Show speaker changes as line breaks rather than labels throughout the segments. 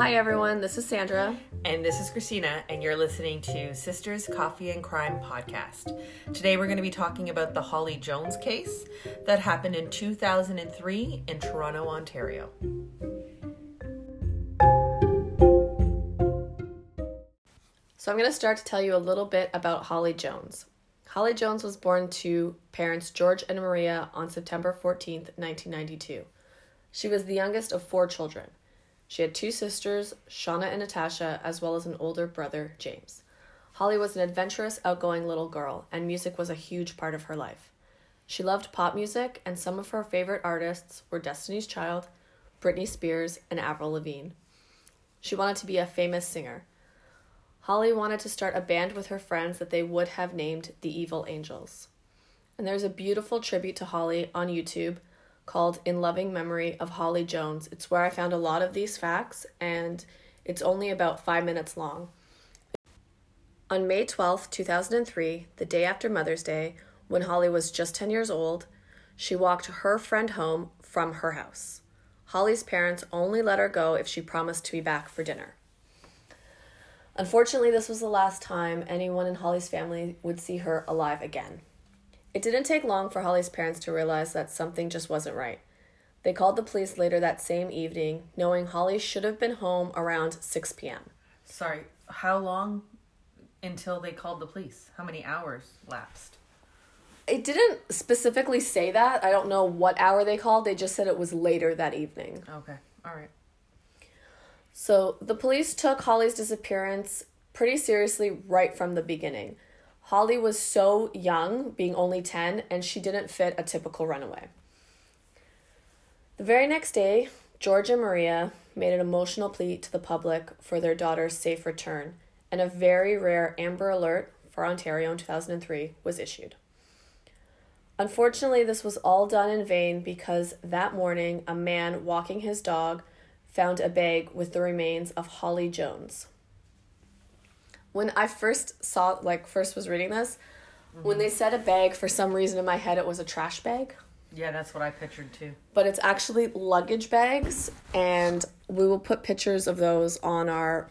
Hi, everyone. This is Sandra.
And this is Christina, and you're listening to Sisters Coffee and Crime podcast. Today, we're going to be talking about the Holly Jones case that happened in 2003 in Toronto, Ontario.
So, I'm going to start to tell you a little bit about Holly Jones. Holly Jones was born to parents George and Maria on September 14th, 1992. She was the youngest of four children. She had two sisters, Shauna and Natasha, as well as an older brother, James. Holly was an adventurous, outgoing little girl, and music was a huge part of her life. She loved pop music, and some of her favorite artists were Destiny's Child, Britney Spears, and Avril Lavigne. She wanted to be a famous singer. Holly wanted to start a band with her friends that they would have named the Evil Angels. And there's a beautiful tribute to Holly on YouTube called In Loving Memory of Holly Jones. It's where I found a lot of these facts, and it's only about five minutes long. On May 12, 2003, the day after Mother's Day, when Holly was just 10 years old, she walked her friend home from her house. Holly's parents only let her go if she promised to be back for dinner. Unfortunately, this was the last time anyone in Holly's family would see her alive again. It didn't take long for Holly's parents to realize that something just wasn't right. They called the police later that same evening, knowing Holly should have been home around 6 p.m.
Sorry, how long until they called the police? How many hours lapsed?
It didn't specifically say that. I don't know what hour they called. They just said it was later that evening.
Okay, all right.
So the police took Holly's disappearance pretty seriously right from the beginning. Holly was so young, being only 10, and she didn't fit a typical runaway. The very next day, George and Maria made an emotional plea to the public for their daughter's safe return, and a very rare Amber Alert for Ontario in 2003 was issued. Unfortunately, this was all done in vain because that morning a man walking his dog found a bag with the remains of Holly Jones when I first saw like first was reading this, mm-hmm. when they said a bag for some reason in my head it was a trash bag.
Yeah, that's what I pictured too.
But it's actually luggage bags and we will put pictures of those on our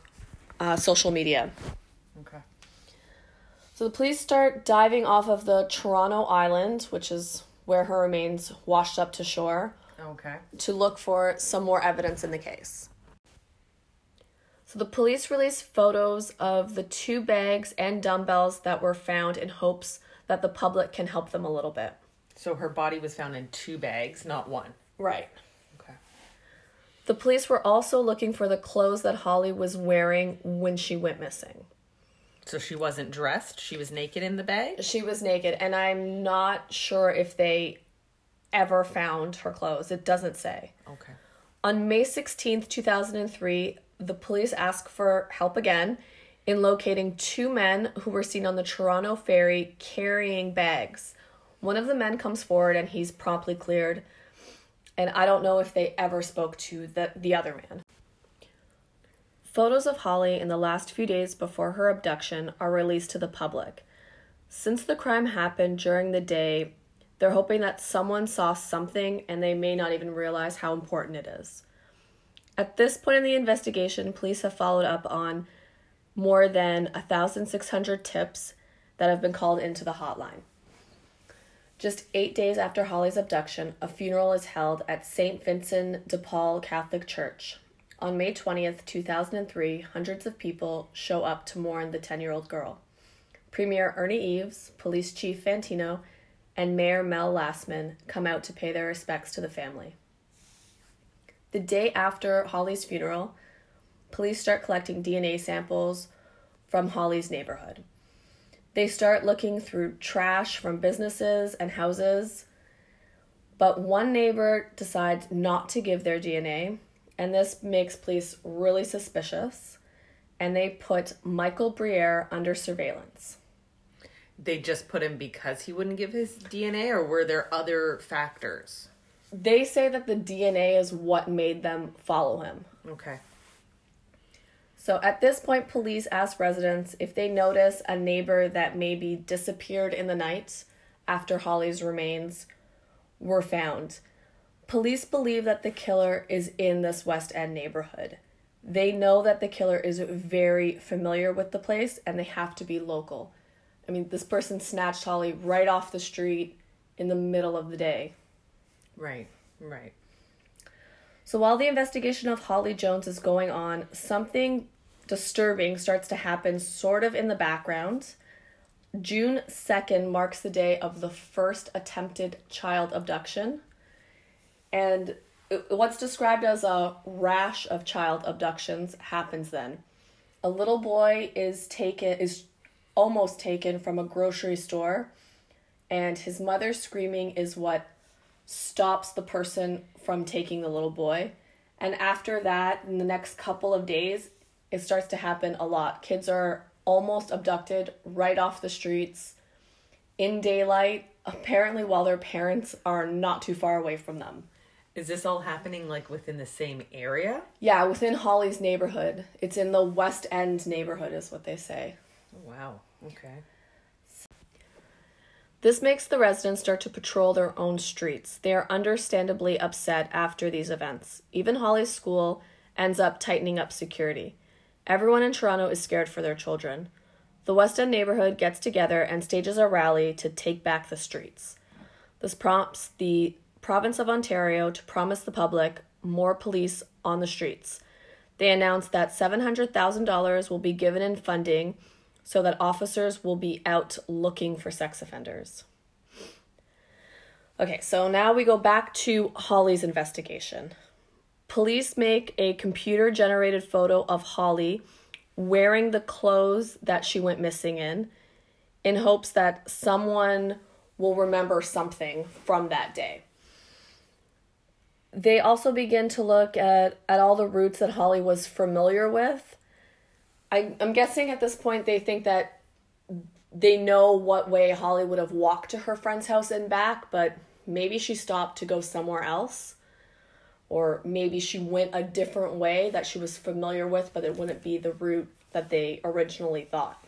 uh, social media.
Okay.
So the police start diving off of the Toronto Island, which is where her remains washed up to shore.
Okay.
To look for some more evidence in the case. So the police released photos of the two bags and dumbbells that were found in hopes that the public can help them a little bit.
So her body was found in two bags, not one.
Right.
Okay.
The police were also looking for the clothes that Holly was wearing when she went missing.
So she wasn't dressed, she was naked in the bag?
She was naked, and I'm not sure if they ever found her clothes. It doesn't say.
Okay.
On May 16th, 2003, the police ask for help again in locating two men who were seen on the Toronto ferry carrying bags. One of the men comes forward and he's promptly cleared. And I don't know if they ever spoke to the, the other man. Photos of Holly in the last few days before her abduction are released to the public. Since the crime happened during the day, they're hoping that someone saw something and they may not even realize how important it is. At this point in the investigation, police have followed up on more than 1,600 tips that have been called into the hotline. Just eight days after Holly's abduction, a funeral is held at St. Vincent de Paul Catholic Church. On May 20th, 2003, hundreds of people show up to mourn the 10 year old girl. Premier Ernie Eves, Police Chief Fantino, and Mayor Mel Lastman come out to pay their respects to the family. The day after Holly's funeral, police start collecting DNA samples from Holly's neighborhood. They start looking through trash from businesses and houses, but one neighbor decides not to give their DNA, and this makes police really suspicious, and they put Michael Briere under surveillance.
They just put him because he wouldn't give his DNA, or were there other factors?
They say that the DNA is what made them follow him.
Okay.
So at this point, police ask residents if they notice a neighbor that maybe disappeared in the night after Holly's remains were found. Police believe that the killer is in this West End neighborhood. They know that the killer is very familiar with the place and they have to be local. I mean, this person snatched Holly right off the street in the middle of the day.
Right, right.
So while the investigation of Holly Jones is going on, something disturbing starts to happen sort of in the background. June 2nd marks the day of the first attempted child abduction. And what's described as a rash of child abductions happens then. A little boy is taken is almost taken from a grocery store and his mother screaming is what stops the person from taking the little boy. And after that, in the next couple of days, it starts to happen a lot. Kids are almost abducted right off the streets in daylight, apparently, while their parents are not too far away from them.
Is this all happening like within the same area?
Yeah, within Holly's neighborhood. It's in the West End neighborhood, is what they say.
Oh, wow. Okay.
This makes the residents start to patrol their own streets. They are understandably upset after these events. Even Holly's school ends up tightening up security. Everyone in Toronto is scared for their children. The West End neighborhood gets together and stages a rally to take back the streets. This prompts the province of Ontario to promise the public more police on the streets. They announce that $700,000 will be given in funding so that officers will be out looking for sex offenders. Okay, so now we go back to Holly's investigation. Police make a computer generated photo of Holly wearing the clothes that she went missing in in hopes that someone will remember something from that day. They also begin to look at, at all the routes that Holly was familiar with I, I'm guessing at this point they think that they know what way Holly would have walked to her friend's house and back, but maybe she stopped to go somewhere else. Or maybe she went a different way that she was familiar with, but it wouldn't be the route that they originally thought.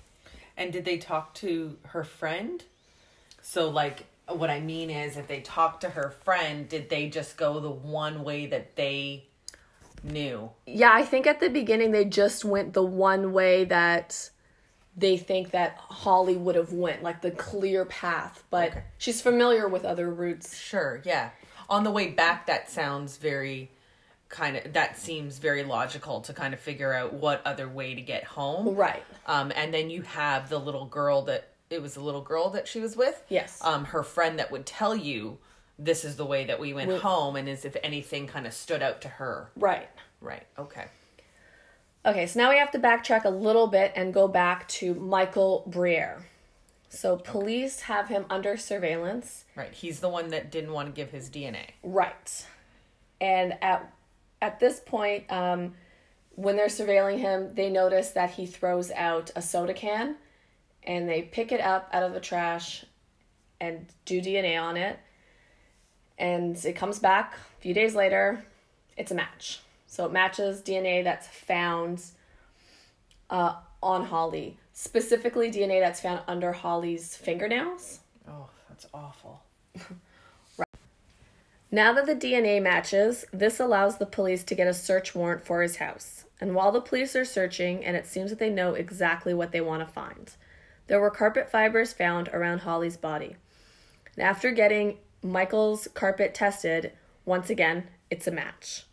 And did they talk to her friend? So, like, what I mean is, if they talked to her friend, did they just go the one way that they knew.
Yeah, I think at the beginning they just went the one way that they think that Holly would have went, like the clear path, but okay. she's familiar with other routes.
Sure, yeah. On the way back that sounds very kind of that seems very logical to kind of figure out what other way to get home.
Right.
Um and then you have the little girl that it was a little girl that she was with.
Yes.
Um her friend that would tell you this is the way that we went we, home and as if anything kind of stood out to her.
Right.
Right. Okay.
Okay, so now we have to backtrack a little bit and go back to Michael Briere. So police okay. have him under surveillance.
Right. He's the one that didn't want to give his DNA.
Right. And at at this point, um, when they're surveilling him, they notice that he throws out a soda can and they pick it up out of the trash and do DNA on it and it comes back a few days later. It's a match. So it matches DNA that's found uh, on Holly, specifically DNA that's found under Holly's fingernails.
Oh, that's awful.
right. Now that the DNA matches, this allows the police to get a search warrant for his house. And while the police are searching, and it seems that they know exactly what they want to find, there were carpet fibers found around Holly's body. And after getting Michael's carpet tested, once again, it's a match.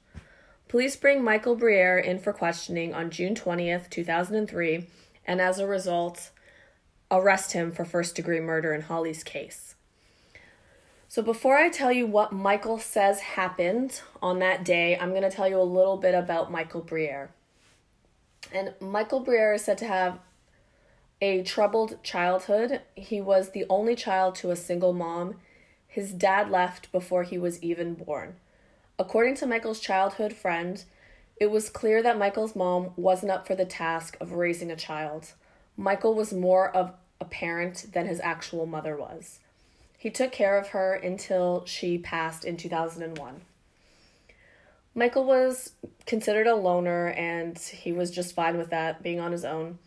Police bring Michael Briere in for questioning on June 20th, 2003, and as a result, arrest him for first degree murder in Holly's case. So, before I tell you what Michael says happened on that day, I'm going to tell you a little bit about Michael Briere. And Michael Briere is said to have a troubled childhood. He was the only child to a single mom his dad left before he was even born. According to Michael's childhood friend, it was clear that Michael's mom wasn't up for the task of raising a child. Michael was more of a parent than his actual mother was. He took care of her until she passed in 2001. Michael was considered a loner and he was just fine with that, being on his own.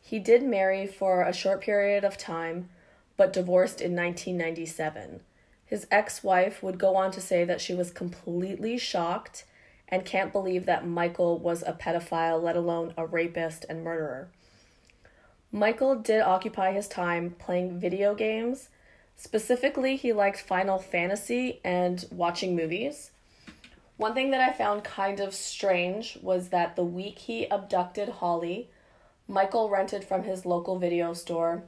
He did marry for a short period of time, but divorced in 1997. His ex wife would go on to say that she was completely shocked and can't believe that Michael was a pedophile, let alone a rapist and murderer. Michael did occupy his time playing video games. Specifically, he liked Final Fantasy and watching movies. One thing that I found kind of strange was that the week he abducted Holly, Michael rented from his local video store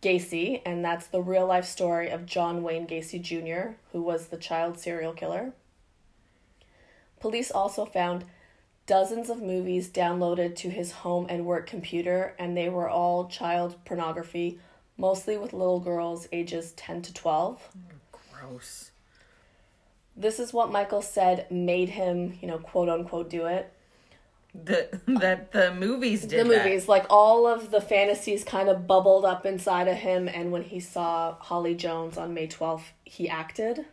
Gacy, and that's the real life story of John Wayne Gacy Jr., who was the child serial killer. Police also found dozens of movies downloaded to his home and work computer, and they were all child pornography, mostly with little girls ages 10 to 12.
Gross.
This is what Michael said made him, you know, quote unquote, do it.
The that the movies did
the
that.
movies, like all of the fantasies kind of bubbled up inside of him, and when he saw Holly Jones on May 12th, he acted.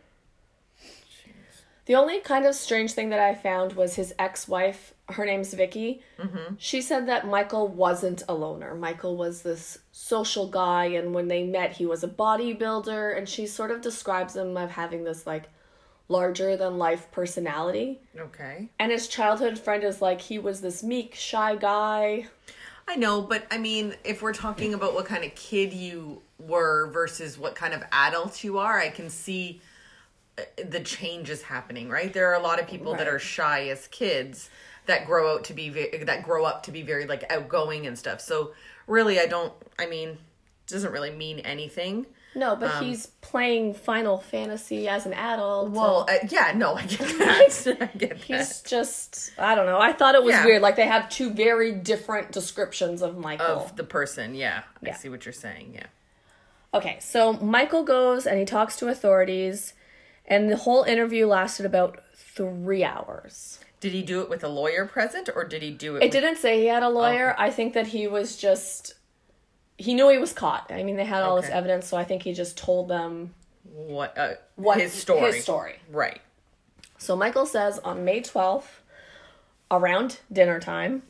The only kind of strange thing that I found was his ex wife, her name's Vicky. Mm-hmm. She said that Michael wasn't a loner. Michael was this social guy, and when they met, he was a bodybuilder, and she sort of describes him of having this like larger than life personality.
Okay.
And his childhood friend is like he was this meek, shy guy.
I know, but I mean, if we're talking about what kind of kid you were versus what kind of adult you are, I can see uh, the changes happening, right? There are a lot of people that are shy as kids that grow out to be ve- that grow up to be very like outgoing and stuff. So really, I don't. I mean, it doesn't really mean anything.
No, but he's playing Final Fantasy as an adult.
Well, uh, yeah, no, I get that. I get that.
he's
that.
just I don't know. I thought it was
Yeah.
weird. Like they have two very different descriptions of Michael.
Of the person, yeah. I see what you're saying. Yeah.
Okay, so Michael goes and he talks to authorities, and the whole interview lasted about three hours.
Did he do it with a lawyer present, or did he do it?
It
with,
didn't say he had a lawyer. I think that he was just he knew he was caught. I mean, they had all this evidence, so I think he just told them
what? Uh,
what
his story?
His story.
Right.
So Michael says on May 12th, around dinner time,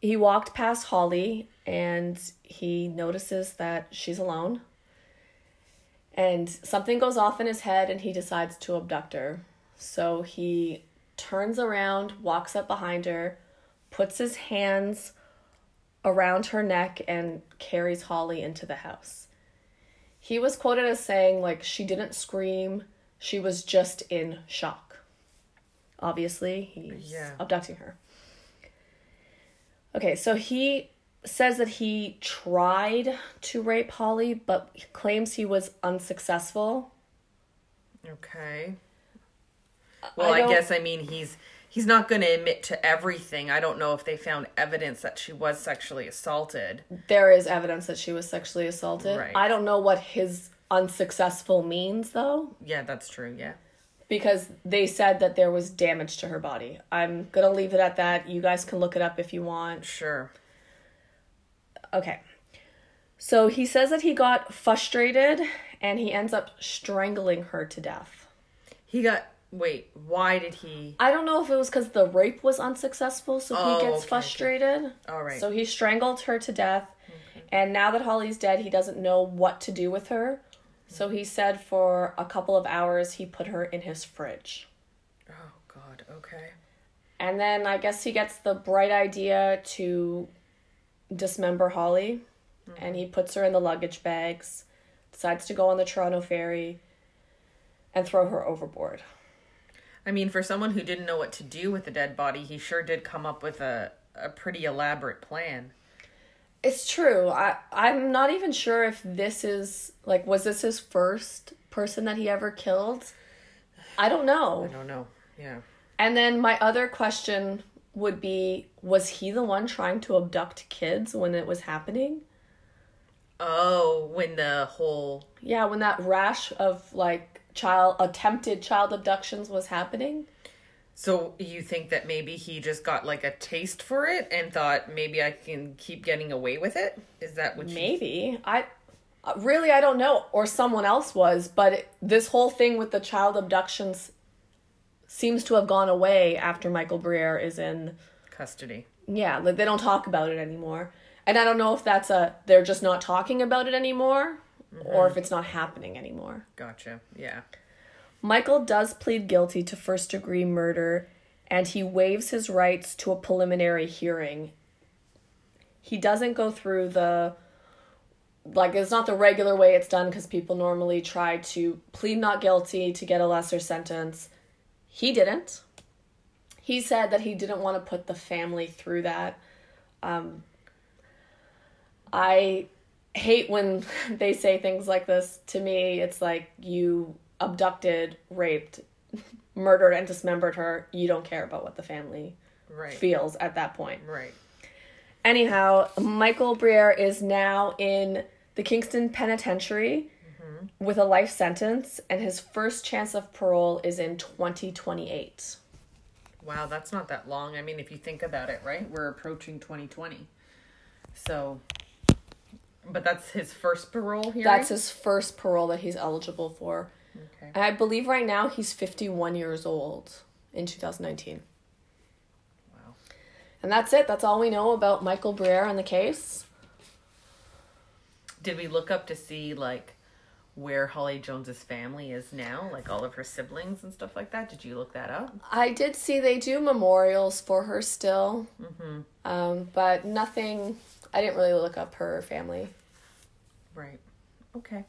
he walked past Holly and he notices that she's alone. And something goes off in his head and he decides to abduct her. So he turns around, walks up behind her, puts his hands around her neck, and carries Holly into the house. He was quoted as saying, like, she didn't scream, she was just in shock. Obviously, he's
Yeah.
abducting her. Okay, so he says that he tried to rape Holly, but claims he was unsuccessful.
Okay. Well, I,
don't-
guess I mean he's he's not going to admit to everything. I don't know if they found evidence that she was sexually assaulted.
There is evidence that she was sexually assaulted.
Right.
I don't know what his unsuccessful means, though,
Yeah, that's true. Yeah.
because they said that there was damage to her body. I'm gonna leave it at that. You guys can look it up if you want.
Sure.
Okay. So he says that he got frustrated and he ends up strangling her to death.
He got wait, why did he
I don't know if it was because the rape was unsuccessful, so
Oh,
he gets
okay.
frustrated.
All right.
So he strangled her to death. Mm-hmm. And now that Holly's dead, he doesn't know what to do with her. So he said for a couple of hours he put her in his fridge.
Oh god, okay.
And then I guess he gets the bright idea to dismember Holly. Mm-hmm. And he puts her in the luggage bags, decides to go on the Toronto ferry, and throw her overboard.
I mean, for someone who didn't know what to do with the dead body, he sure did come up with a a pretty elaborate plan.
It's true. I I'm not even sure if this is like was this his first person that he ever killed? I don't know.
I don't know. Yeah.
And then my other question would be was he the one trying to abduct kids when it was happening?
Oh, when the whole
Yeah, when that rash of like child attempted child abductions was happening?
So you think that maybe he just got like a taste for it and thought maybe I can keep getting away with it? Is that what you
Maybe. I uh, really I don't know or someone else was, but it, this whole thing with the child abductions seems to have gone away after Michael Briere is in
custody?
yeah, like they don't talk about it anymore. And I don't know if that's a they're just not talking about it anymore or if it's not happening anymore.
Gotcha. Yeah.
Michael does plead guilty to first degree murder and he waives his rights to a preliminary hearing. He doesn't go through the like it's not the regular way it's done because people normally try to plead not guilty to get a lesser sentence. He didn't. He said that he didn't want to put the family through that. Um, I hate when they say things like this. To me, it's like you abducted, raped, murdered, and dismembered her. You don't care about what the family
Right.
feels at that point.
Right.
Anyhow, Michael Briere is now in the Kingston Penitentiary mm-hmm. with a life sentence, and his first chance of parole is in 2028.
Wow, that's not that long. I mean, if you think about it, right? We're approaching 2020. So, but that's his first parole hearing?
That's his first parole that he's eligible for.
Okay.
And I believe right now he's 51 years old in 2019.
Wow.
And that's it. That's all we know about Michael Briere and the case.
Did we look up to see, like, where Holly Jones's family is now? Like, all of her siblings and stuff like that? Did you look that up?
I did see they do memorials for her still, mm-hmm. um, but nothing. I didn't really look up her family.
Right. Okay.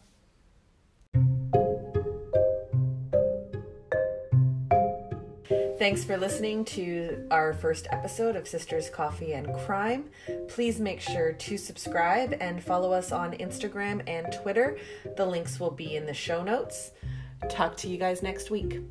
Thanks for listening to our first episode of Sisters Coffee and Crime. Please make sure to subscribe and follow us on Instagram and Twitter. The links will be in the show notes. Talk to you guys next week.